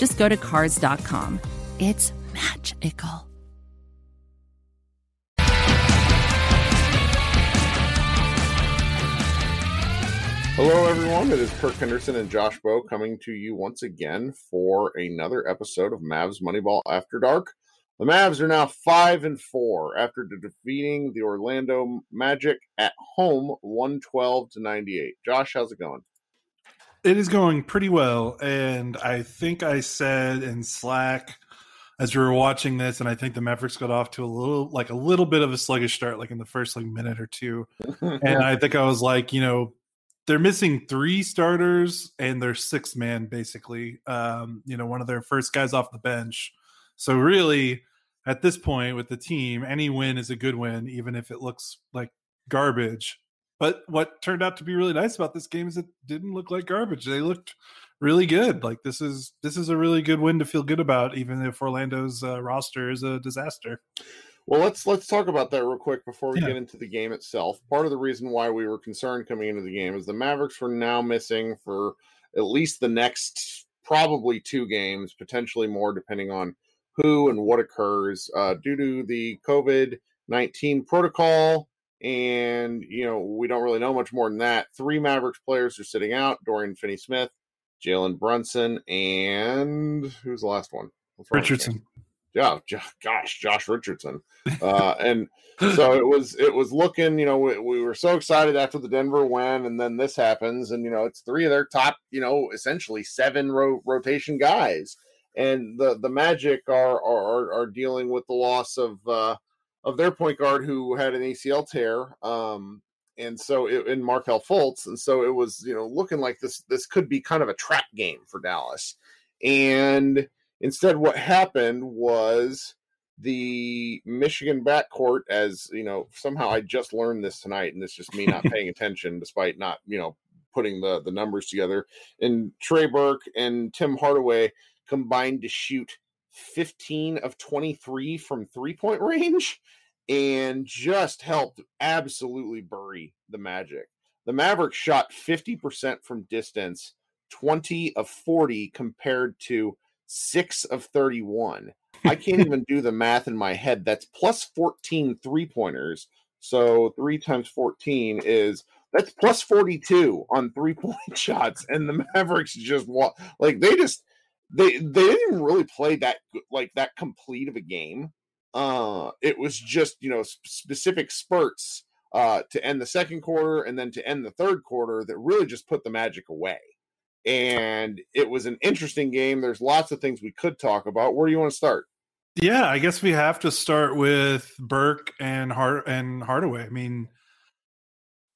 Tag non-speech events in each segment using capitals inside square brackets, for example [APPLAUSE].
just go to cars.com. It's magical. Hello, everyone. It is Kirk Henderson and Josh Bowe coming to you once again for another episode of Mavs Moneyball After Dark. The Mavs are now five and four after defeating the Orlando Magic at home, one twelve to ninety eight. Josh, how's it going? It is going pretty well, and I think I said in Slack as we were watching this, and I think the Mavericks got off to a little like a little bit of a sluggish start, like in the first like minute or two, [LAUGHS] and I think I was like, you know, they're missing three starters and their sixth man basically. Um, you know, one of their first guys off the bench. So really, at this point with the team, any win is a good win, even if it looks like garbage. But what turned out to be really nice about this game is it didn't look like garbage. They looked really good. Like this is this is a really good win to feel good about, even if Orlando's uh, roster is a disaster. Well, let's let's talk about that real quick before we yeah. get into the game itself. Part of the reason why we were concerned coming into the game is the Mavericks were now missing for at least the next probably two games, potentially more, depending on who and what occurs uh, due to the COVID nineteen protocol and you know we don't really know much more than that. Three Mavericks players are sitting out: Dorian Finney-Smith, Jalen Brunson, and who's the last one? Richardson. Yeah, gosh, Josh Richardson. [LAUGHS] Uh, and so it was it was looking. You know, we, we were so excited after the Denver win, and then this happens, and you know it's three of their top, you know, essentially seven ro- rotation guys, and the the Magic are are are dealing with the loss of. uh of their point guard who had an ACL tear. Um, and so it, in Markelle Fultz, and so it was you know looking like this this could be kind of a trap game for Dallas. And instead, what happened was the Michigan backcourt, as you know, somehow I just learned this tonight, and it's just me not paying [LAUGHS] attention, despite not you know putting the the numbers together. And Trey Burke and Tim Hardaway combined to shoot 15 of 23 from three point range and just helped absolutely bury the Magic. The Mavericks shot 50% from distance, 20 of 40 compared to 6 of 31. I can't [LAUGHS] even do the math in my head. That's plus 14 three pointers. So 3 times 14 is that's plus 42 on three point [LAUGHS] shots. And the Mavericks just like they just they they didn't really play that like that complete of a game. Uh, it was just you know specific spurts uh, to end the second quarter and then to end the third quarter that really just put the Magic away. And it was an interesting game. There's lots of things we could talk about. Where do you want to start? Yeah, I guess we have to start with Burke and Hart and Hardaway. I mean,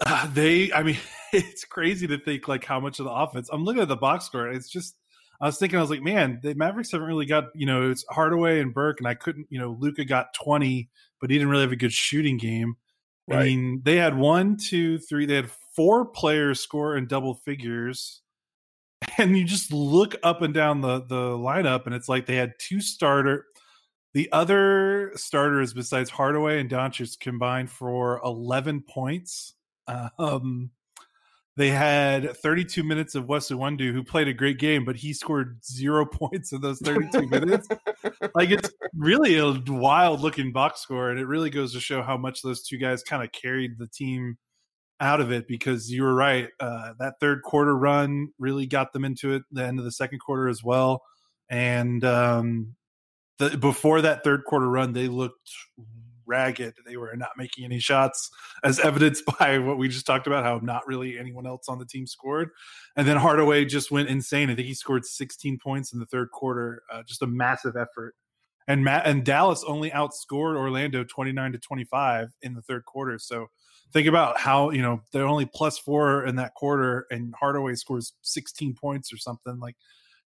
uh, [SIGHS] they. I mean, [LAUGHS] it's crazy to think like how much of the offense. I'm looking at the box score. It's just I was thinking, I was like, man, the Mavericks haven't really got, you know, it's Hardaway and Burke, and I couldn't, you know, Luka got 20, but he didn't really have a good shooting game. Right. I mean, they had one, two, three, they had four players score in double figures. [LAUGHS] and you just look up and down the the lineup, and it's like they had two starter. The other starters besides Hardaway and Doncic combined for 11 points. [LAUGHS] Um, they had 32 minutes of Wesley Iwundu, who played a great game, but he scored zero [LAUGHS] points in those 32 minutes. like it's really a wild looking box score, and it really goes to show how much those two guys kind of carried the team out of it. Because you were right, uh, that third quarter run really got them into it. The end of the second quarter as well, and um, the, before that third quarter run, they looked ragged. They were not making any shots, as evidenced [LAUGHS] by what we just talked about, how not really anyone else on the team scored. And then Hardaway just went insane. I think he scored 16 points in the third quarter, uh, just a massive effort. And Matt and Dallas only outscored Orlando 29 to 25 in the third quarter. So think about how you know they're only plus four in that quarter, and Hardaway scores 16 points or something like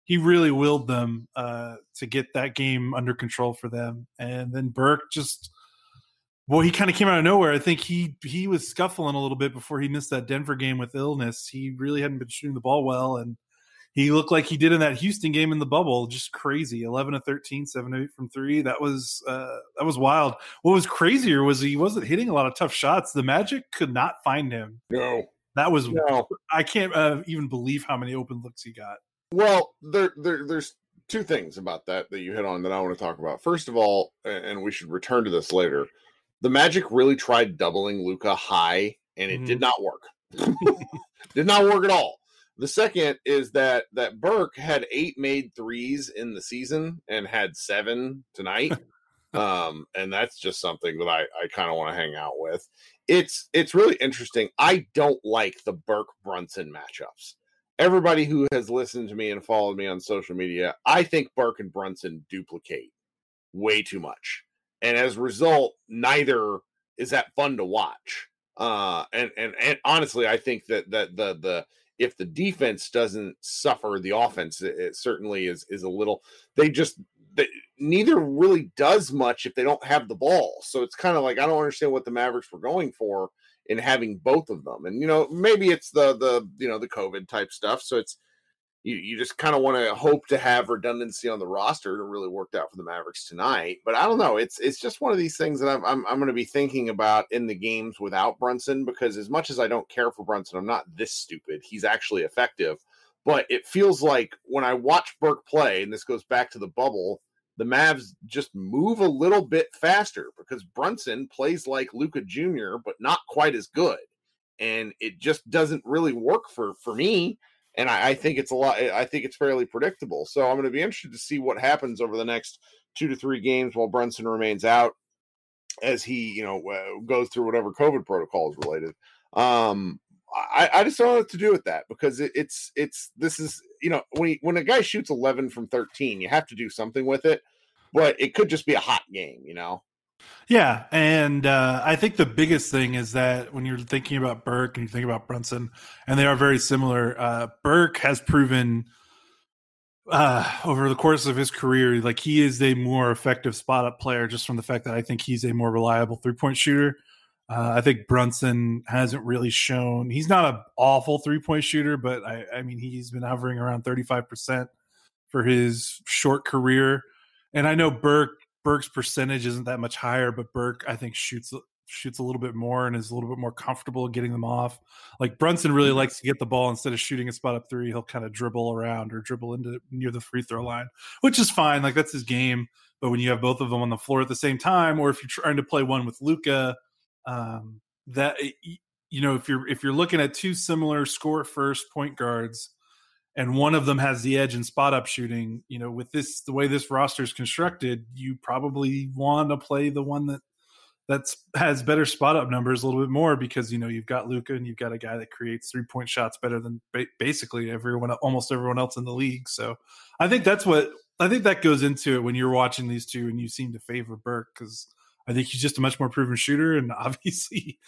he really willed them uh, to get that game under control for them. And then Burke just well, he kind of came out of nowhere. I think he he was scuffling a little bit before he missed that Denver game with illness. He really hadn't been shooting the ball well, and he looked like he did in that Houston game in the bubble. Just crazy, eleven to 13, 7 to 8 from three. That was uh, that was wild. What was crazier was he wasn't hitting a lot of tough shots. The Magic could not find him. No, that was no. I can't uh, even believe how many open looks he got. Well, there, there there's two things about that that you hit on that I want to talk about. First of all, and we should return to this later the Magic really tried doubling Luka high, and it mm-hmm. did not work. [LAUGHS] did not work at all. The second is that that Burke had eight made threes in the season and had seven tonight. [LAUGHS] um, and that's just something that I, I kind of want to hang out with. It's it's really interesting. I don't like the Burke Brunson matchups. Everybody who has listened to me and followed me on social media, I think Burke and Brunson duplicate way too much and as a result, neither is that fun to watch. Uh, and and and honestly, I think that that the the if the defense doesn't suffer, the offense it, it certainly is is a little. They just they, neither really does much if they don't have the ball. So it's kind of like I don't understand what the Mavericks were going for in having both of them. And you know, maybe it's the the you know the COVID type stuff. So it's you, you just kind of want to hope to have redundancy on the roster to really worked out for the Mavericks tonight. But I don't know. It's it's just one of these things that I'm I'm, I'm going to be thinking about in the games without Brunson because as much as I don't care for Brunson, I'm not this stupid. He's actually effective. But it feels like when I watch Burke play, and this goes back to the bubble, the Mavs just move a little bit faster because Brunson plays like Luka Jr., but not quite as good. And it just doesn't really work for for me and I, I, think it's a lot. I think it's fairly predictable. So I'm going to be interested to see what happens over the next two to three games while Brunson remains out, as he you know goes through whatever COVID protocol is related. Um, I, I just don't know what to do with that because it, it's it's this is you know when he, when a guy shoots 11 from 13, you have to do something with it, but it could just be a hot game, you know. Yeah, and uh, I think the biggest thing is that when you're thinking about Burke and you think about Brunson, and they are very similar. Uh, Burke has proven uh, over the course of his career, like he is a more effective spot up player, just from the fact that I think he's a more reliable three point shooter. Uh, I think Brunson hasn't really shown he's not an awful three point shooter, but I, I mean he's been hovering around thirty five percent for his short career. And I know Burke Burke's percentage isn't that much higher, but Burke I think shoots shoots a little bit more and is a little bit more comfortable getting them off. Like Brunson really mm-hmm. likes to get the ball instead of shooting a spot up three, he'll kind of dribble around or dribble into near the free throw line, which is fine. Like that's his game. But when you have both of them on the floor at the same time, or if you're trying to play one with Luka, um, that you know if you're if you're looking at two similar score first point guards and one of them has the edge in spot up shooting, you know, with this the way this roster is constructed, you probably want to play the one that that's has better spot up numbers a little bit more because you know you've got Luka and you've got a guy that creates three point shots better than ba- basically everyone almost everyone else in the league. So I think that's what I think that goes into it when you're watching these two and you seem to favor Burke because I think he's just a much more proven shooter and [LAUGHS] obviously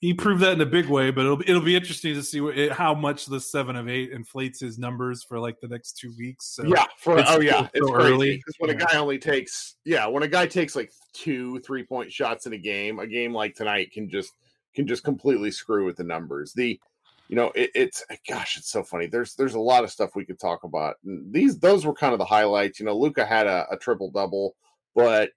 he proved that in a big way. But it'll it'll be interesting to see what, it, how much the seven of eight inflates his numbers for like the next two weeks. So yeah, for oh yeah, it's, so early because when yeah. a guy only takes yeah when a guy takes like two three point shots in a game, a game like tonight can just can just completely screw with the numbers. The you know, it, it's gosh, it's so funny. There's there's a lot of stuff we could talk about. these those were kind of the highlights. You know, Luka had a, a triple double, but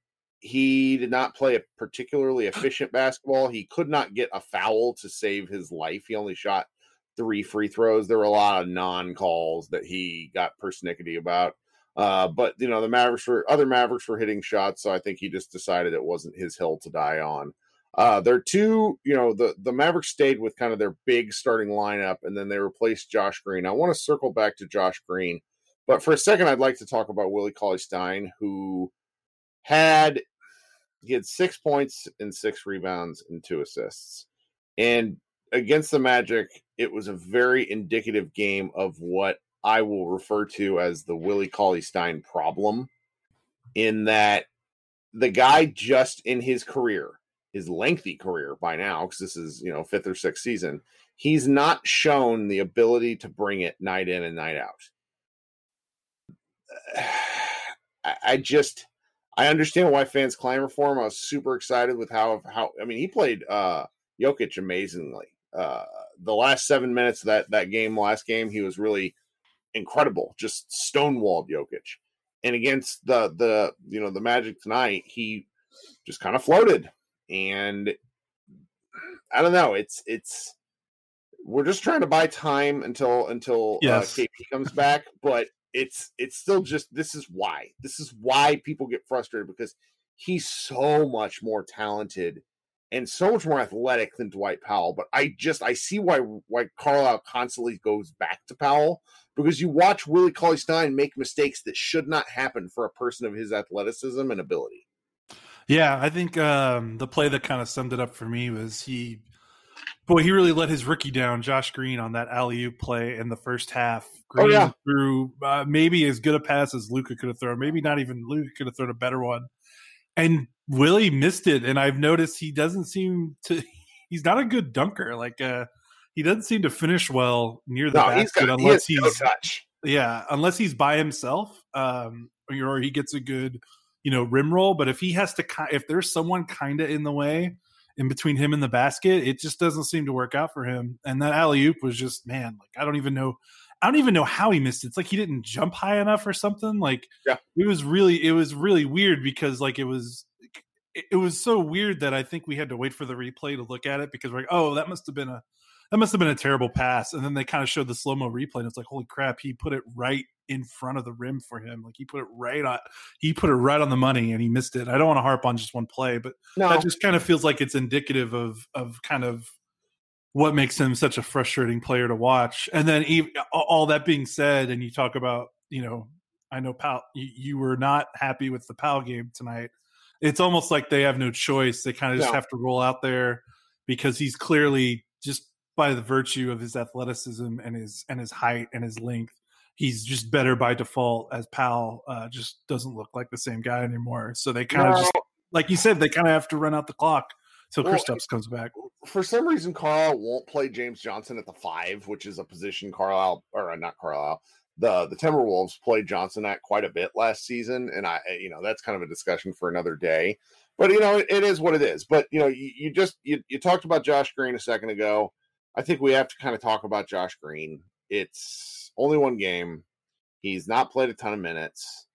he did not play a particularly efficient basketball. He could not get a foul to save his life. He only shot three free throws. There were a lot of non calls that he got persnickety about. Uh, but you know, the Mavericks were other Mavericks were hitting shots, so I think he just decided it wasn't his hill to die on. Uh, they're two, you know, the the Mavericks stayed with kind of their big starting lineup, and then they replaced Josh Green. I want to circle back to Josh Green, but for a second, I'd like to talk about Willie Cauley Stein, who had he had six points and six rebounds and two assists, and against the Magic, it was a very indicative game of what I will refer to as the Willie Cauley Stein problem, in that the guy just in his career his lengthy career by now, because this is, you know, fifth or sixth season, he's not shown the ability to bring it night in and night out. [SIGHS] I just I understand why fans clamor for him. I was super excited with how how I mean he played uh Jokic amazingly. Uh the last seven minutes of that that game, last game, he was really incredible, just stonewalled Jokic. And against the the you know the Magic tonight, he just kind of floated and I don't know. It's it's we're just trying to buy time until until uh, yes. uh, KP comes back, but it's it's still just this is why this is why people get frustrated because he's so much more talented and so much more athletic than Dwight Powell. But I just I see why why Carlisle constantly goes back to Powell because you watch Willie Cauley Stein make mistakes that should not happen for a person of his athleticism and ability. Yeah, I think um, the play that kind of summed it up for me was he, boy, he really let his rookie down, Josh Green, on that alley oop play in the first half. Green oh, yeah. threw uh, maybe as good a pass as Luka could have thrown, maybe not even Luka could have thrown a better one, and Willie missed it. And I've noticed he doesn't seem to. [LAUGHS] He's not a good dunker. Like uh, he doesn't seem to finish well near the no, basket he's got, unless he he's no touch. Yeah, unless he's by himself, um, or he gets a good you know rim roll but if he has to if there's someone kind of in the way in between him and the basket it just doesn't seem to work out for him. And that alley oop was just man like i don't even know i don't even know how he missed it. It's like he didn't jump high enough or something. Like yeah. it was really it was really weird because like it was it was so weird that i think we had to wait for the replay to look at it because we're like oh that must have been a that must have been a terrible pass. And then they kind of showed the slow mo replay, and it's like, holy crap, he put it right in front of the rim for him. Like he put it right on, he put it right on the money, and he missed it. I don't want to harp on just one play, but no. that just kind of feels like it's indicative of of kind of what makes him such a frustrating player to watch. And then even, all that being said, and you talk about, you know, I know Powell, you, you were not happy with the Powell game tonight. It's almost like they have no choice. They kind of just no. have to roll out there because he's clearly just by the virtue of his athleticism and his and his height and his length. He's just better by default as Powell uh, just doesn't look like the same guy anymore. So they kind of no. just like you said, they kind of have to run out the clock till well, Kristaps comes back. For some reason, Carl won't play James Johnson at the five, which is a position Carlisle or uh, not Carlisle. The the Timberwolves played Johnson at quite a bit last season, and I you know that's kind of a discussion for another day. But you know it, it is what it is. But you know you, you just you, you talked about Josh Green a second ago I think we have to kind of talk about Josh Green. It's only one game. He's not played a ton of minutes.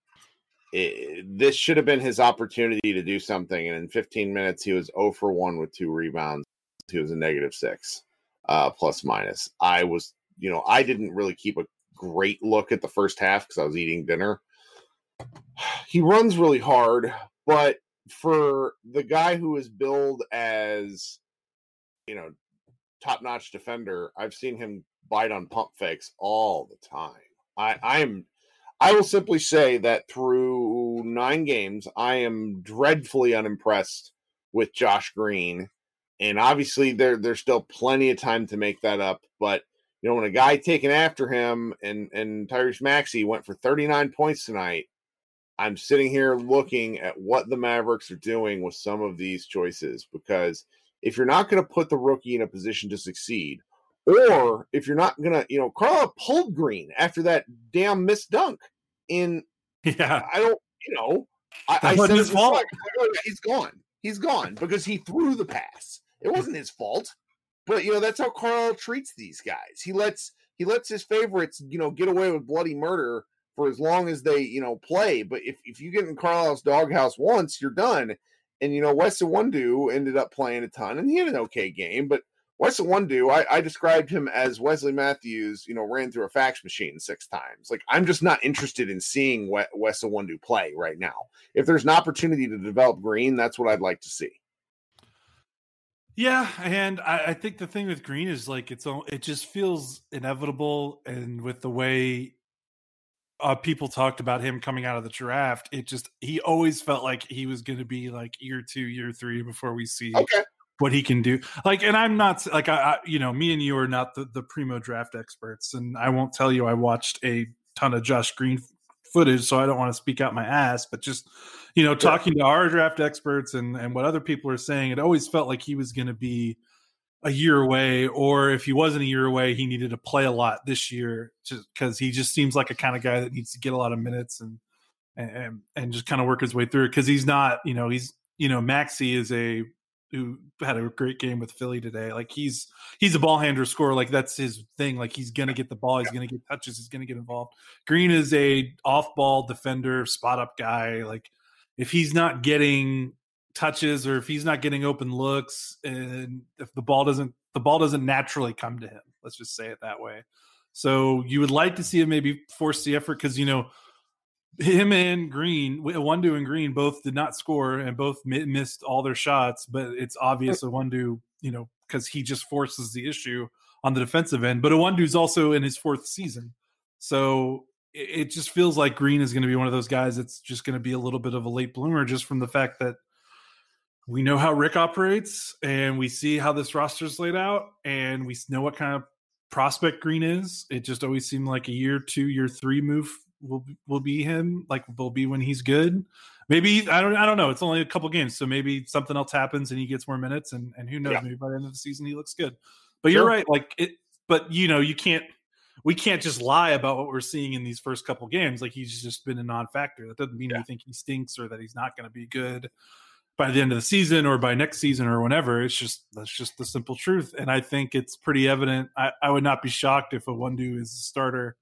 It, this should have been his opportunity to do something. And in 15 minutes, he was 0 for 1 with two rebounds. He was a negative six, uh, plus minus. I was, you know, I didn't really keep a great look at the first half because I was eating dinner. [SIGHS] He runs really hard, but for the guy who is billed as, you know, top notch defender, I've seen him bite on pump fakes all the time. I, mm. I am I will simply say that through nine games, I am dreadfully unimpressed with Josh Green. And obviously there there's still plenty of time to make that up. But you know, when a guy taken after him and and Tyrese Maxey went for 39 points tonight, I'm sitting here looking at what the Mavericks are doing with some of these choices because if you're not going to put the rookie in a position to succeed, or if you're not going to, you know, Carlisle pulled Green after that damn missed dunk. In yeah, I don't, you know, I, I said his fault. he's gone. He's gone because he threw the pass. It wasn't his fault. but you know that's how Carl treats these guys. He lets he lets his favorites, you know, get away with bloody murder for as long as they, you know, play. But if, if you get in Carlisle's doghouse once, you're done. And you know, Wes Iwundu ended up playing a ton, and he had an okay game. But Wes Iwundu, I, I described him as Wesley Matthews, you know, ran through a fax machine six times. Like I'm just not interested in seeing Wes Iwundu play right now. If there's an opportunity to develop Green, that's what I'd like to see. Yeah, and I, I, think the thing with Green is like it's it just feels inevitable, and with the way uh, people talked about him coming out of the draft, it just he always felt like he was going to be like year two, year three before we see okay. what he can do. Like, and I'm not like I, I, you know, me and you are not the the primo draft experts, and I won't tell you I watched a ton of Josh Green footage, so I don't want to speak out my ass, but just you know, talking to our draft experts and and what other people are saying, it always felt like he was going to be a year away, or if he wasn't a year away, he needed to play a lot this year, just because he just seems like a kind of guy that needs to get a lot of minutes and and and just kind of work his way through it because he's not, you know, he's you know, Maxey is a who had a great game with Philly today. Like he's he's a ball handler scorer. Like that's his thing. Like he's gonna get the ball. He's gonna get touches. He's gonna get involved. Green is a off ball defender, spot up guy. Like if he's not getting touches or if he's not getting open looks, and if the ball doesn't the ball doesn't naturally come to him. Let's just say it that way. So you would like to see him maybe force the effort because you know him and Green, Iwundu and Green both did not score and both missed all their shots, but it's obvious Iwundu, you know, because he just forces the issue on the defensive end. But Iwundu's also in his fourth season. So it just feels like Green is going to be one of those guys that's just going to be a little bit of a late bloomer just from the fact that we know how Rick operates and we see how this roster's laid out and we know what kind of prospect Green is. It just always seemed like a year two, year three move will will be him. Like will be when he's good. Maybe I don't I don't know. It's only a couple games, so maybe something else happens and he gets more minutes, and and who knows? Yeah. Maybe by the end of the season he looks good. But sure. you're right. Like it. But you know you can't. We can't just lie about what we're seeing in these first couple games. Like he's just been a non-factor. That doesn't mean yeah. we think he stinks or that he's not going to be good by the end of the season or by next season or whenever. It's just that's just the simple truth. And I think it's pretty evident. I, I would not be shocked if Iwundu is a starter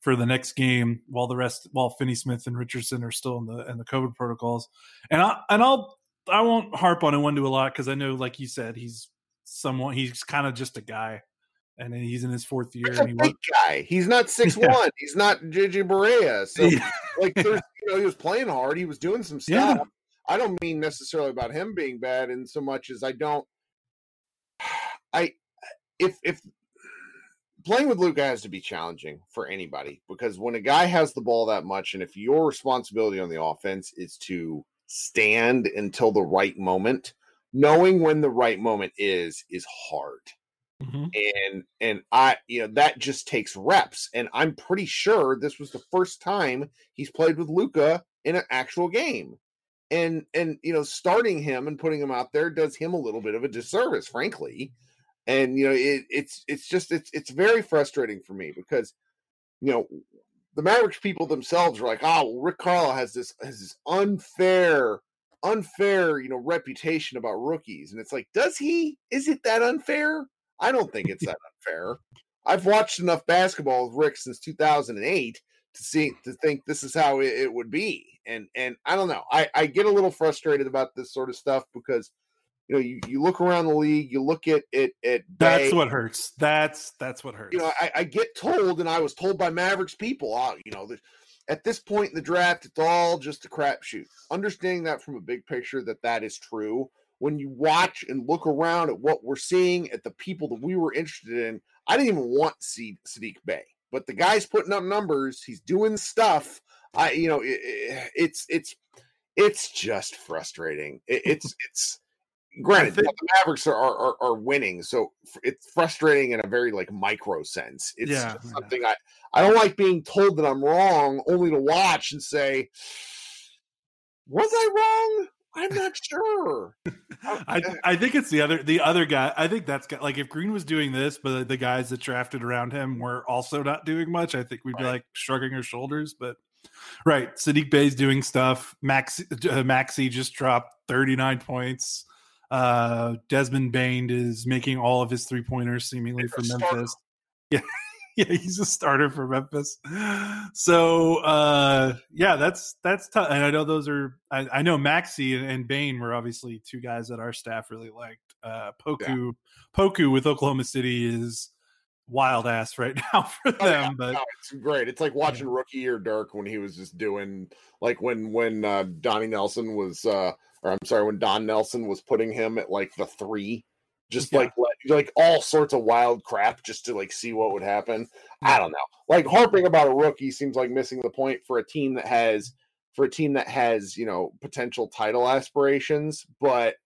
for the next game while the rest while Finney Smith and Richardson are still in the in the COVID protocols. And I and I'll I won't harp on Iwundu a lot because I know, like you said, he's someone he's kind of just a guy. And he's in his fourth year. He's a big guy. He's not six [LAUGHS] yeah. one. He's not JJ Barea. So [LAUGHS] yeah. like, there's, you know, he was playing hard. He was doing some stuff. Yeah. I don't mean necessarily about him being bad, in so much as I don't. [SIGHS] I if if playing with Luka has to be challenging for anybody because when a guy has the ball that much, and if your responsibility on the offense is to stand until the right moment, knowing when the right moment is is hard. Mm-hmm. And and I you know that just takes reps. And I'm pretty sure this was the first time he's played with Luka in an actual game. And and you know, starting him and putting him out there does him a little bit of a disservice, frankly and you know it, it's it's just it's it's very frustrating for me because you know the Mavericks people themselves are like, oh, well, Rick Carlisle has this has this unfair unfair you know reputation about rookies, and it's like, does he? Is it that unfair? I don't think it's [LAUGHS] that unfair. I've watched enough basketball with Rick since 2008 to see to think this is how it, it would be, and and I don't know. I I get a little frustrated about this sort of stuff because you know, you, you look around the league, you look at it at, that's what hurts. That's that's what hurts. You know, I, I, get told, and I was told by Mavericks people, oh, you know, that at this point in the draft, it's all just a crapshoot. Understanding that from a big picture, that that is true. When you watch and look around at what we're seeing, at the people that we were interested in, I didn't even want to see Saddiq Bey, but the guy's putting up numbers. He's doing stuff. I, you know, it, it's it's it's just frustrating. It, it's [LAUGHS] it's granted think, the mavericks are, are, are winning so it's frustrating in a very like micro sense it's yeah, something yeah. i i don't like being told that i'm wrong only to watch and say was i wrong i'm not sure [LAUGHS] i i think it's the other the other guy i think that's like if green was doing this but the guys that drafted around him were also not doing much i think we'd right. be like shrugging our shoulders but Right, Saddiq Bey's doing stuff. Max uh, Maxey just dropped 39 points Uh, Desmond Bane is making all of his three pointers seemingly for Memphis. Yeah, [LAUGHS] yeah, he's a starter for Memphis. So uh, yeah, that's that's tough. And I know those are. I, I know Maxey and, and Bane were obviously two guys that our staff really liked. Uh, Poku, yeah. Poku with Oklahoma City is wild ass [LAUGHS] right now for them. Oh, yeah. But no, it's great. It's like watching rookie year Dirk when he was just doing like when when uh, Donnie Nelson was uh or I'm sorry, when Don Nelson was putting him at like the three, just yeah. like like all sorts of wild crap just to like see what would happen. I don't know. Like harping about a rookie seems like missing the point for a team that has for a team that has you know potential title aspirations, but.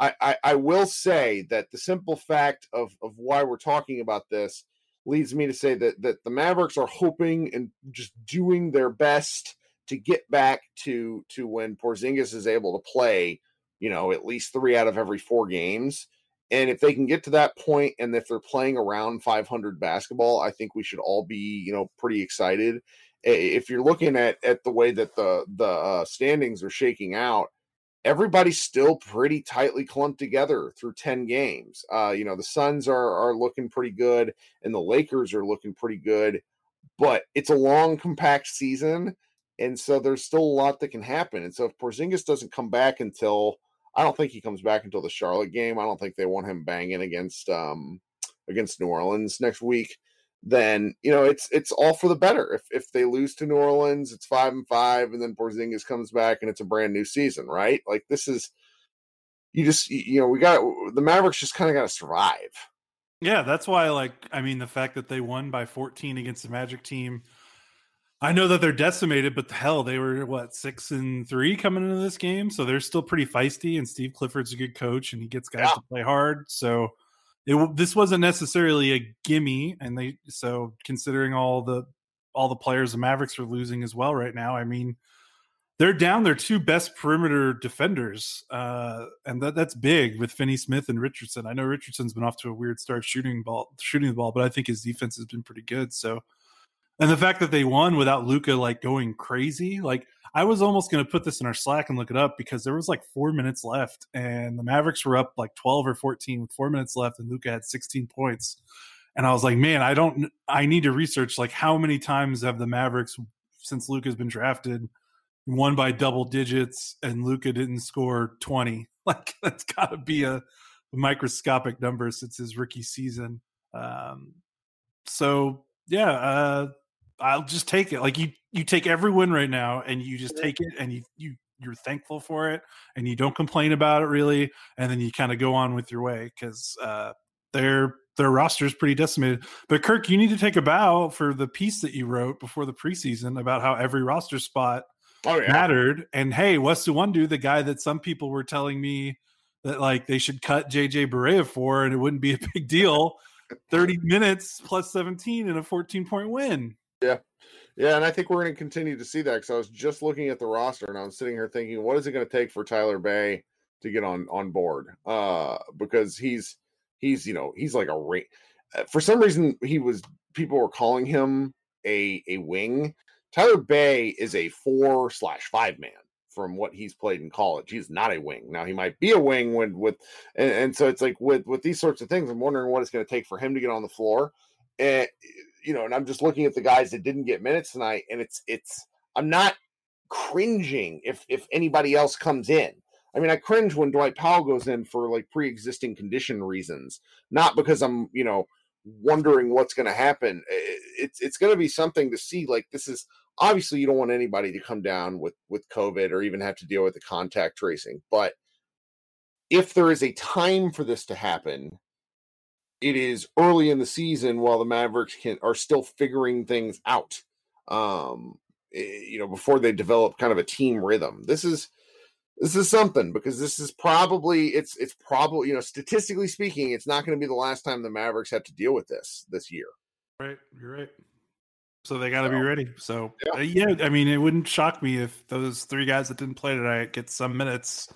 I, I, I will say that the simple fact of, of why we're talking about this leads me to say that that the Mavericks are hoping and just doing their best to get back to to when Porzingis is able to play, you know, at least three out of every four games. And if they can get to that point, and if they're playing around 500 basketball, I think we should all be, you know, pretty excited. If you're looking at at the way that the the uh, standings are shaking out, everybody's still pretty tightly clumped together through 10 games. Uh, you know, the Suns are are looking pretty good, and the Lakers are looking pretty good, but it's a long, compact season and so there's still a lot that can happen. And so if Porzingis doesn't come back until I don't think he comes back until the Charlotte game. I don't think they want him banging against um against New Orleans next week. Then you know it's it's all for the better. If if they lose to New Orleans, it's five and five, and then Porzingis comes back and it's a brand new season, right? Like this is you just you know we got the Mavericks just kind of got to survive. Yeah, that's why like I mean the fact that they won by 14 against the Magic team I know that they're decimated, but hell, they were what six and three coming into this game, so they're still pretty feisty. And Steve Clifford's a good coach, and he gets guys yeah. to play hard. So it this wasn't necessarily a gimme, and they so considering all the all the players the Mavericks are losing as well right now. I mean, they're down their two best perimeter defenders, uh, and that that's big with Finney Smith and Richardson. I know Richardson's been off to a weird start shooting ball, shooting the ball, but I think his defense has been pretty good. So and the fact that they won without Luka like going crazy, like I was almost going to put this in our Slack and look it up because there was like four minutes left, and the Mavericks were up like twelve or fourteen with four minutes left, and Luka had sixteen points. And I was like, man, I don't, I need to research like how many times have the Mavericks since Luka's been drafted won by double digits, and Luka didn't score twenty. [LAUGHS] Like that's got to be a microscopic number since his rookie season. Um, so yeah, uh, I'll just take it. Like you, you take every win right now, and you just take it, and you you you're thankful for it, and you don't complain about it really, and then you kind of go on with your way because uh, their their roster is pretty decimated. But Kirk, you need to take a bow for the piece that you wrote before the preseason about how every roster spot oh, yeah. mattered. And hey, Wes Iwundu, the guy that some people were telling me that like they should cut JJ Barea for, and it wouldn't be a big deal. 30 minutes plus 17 and a 14 point win. Yeah. Yeah, and I think we're going to continue to see that because I was just looking at the roster and I was sitting here thinking, what is it going to take for Tyler Bey to get on on board? Uh, because he's he's you know he's like a. Uh, for some reason, he was people were calling him a a wing. Tyler Bey is a four slash five man from what he's played in college. He's not a wing. Now he might be a wing when with and, and so it's like with with these sorts of things, I'm wondering what it's going to take for him to get on the floor. And you know, and I'm just looking at the guys that didn't get minutes tonight, and it's it's I'm not cringing if if anybody else comes in. I mean, I cringe when Dwight Powell goes in for like pre-existing condition reasons, not because I'm, you know, wondering what's going to happen. It's it's going to be something to see. Like this is obviously you don't want anybody to come down with with COVID or even have to deal with the contact tracing, but if there is a time for this to happen, it is early in the season while the Mavericks can are still figuring things out. Um, eh, you know, before they develop kind of a team rhythm. This is this is something because this is probably it's it's probably you know statistically speaking, it's not going to be the last time the Mavericks have to deal with this this year. Right, you're right. So they got to be ready. So yeah. Uh, yeah, I mean, it wouldn't shock me if those three guys that didn't play tonight get some minutes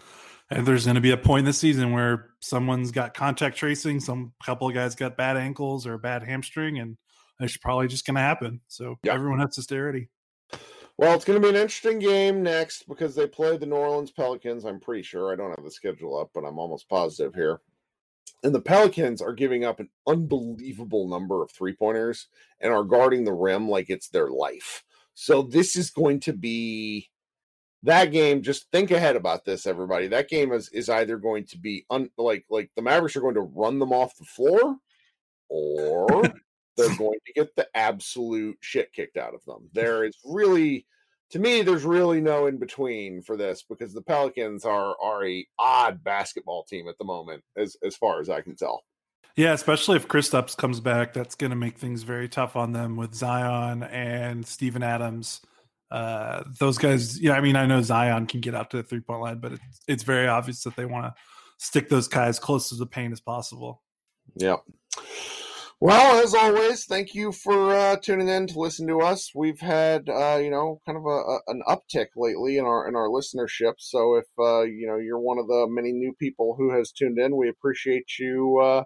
and there's going to be a point in the season where someone's got contact tracing, some couple of guys got bad ankles or a bad hamstring, and it's probably just going to happen. So everyone has to stay ready. Well, it's going to be an interesting game next because they play the New Orleans Pelicans. I'm pretty sure. I don't have the schedule up, but I'm almost positive here. And the Pelicans are giving up an unbelievable number of three pointers and are guarding the rim like it's their life. So this is going to be that game. Just think ahead about this, everybody. That game is is either going to be un, like like the Mavericks are going to run them off the floor, or they're [LAUGHS] going to get the absolute shit kicked out of them. There is really to me there's really no in between for this because the Pelicans are are a odd basketball team at the moment as as far as I can tell. Yeah, especially if Kristaps comes back, that's going to make things very tough on them with Zion and Steven Adams. Uh, those guys, yeah, I mean, I know Zion can get out to the three point line, but it's, it's very obvious that they want to stick those guys close to the paint as possible. Yeah. Well, as always, thank you for uh, tuning in to listen to us. We've had, uh, you know, kind of a, a, an uptick lately in our in our listenership. So if uh, you know you're one of the many new people who has tuned in, we appreciate you, uh,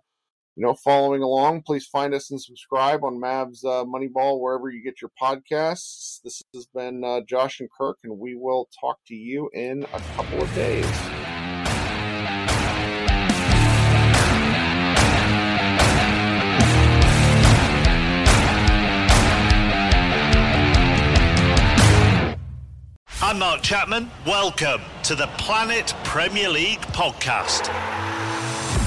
you know, following along. Please find us and subscribe on Mavs uh, Moneyball wherever you get your podcasts. This has been uh, Josh and Kirk, and we will talk to you in a couple of days. I'm Mark Chapman. Welcome to the Planet Premier League podcast.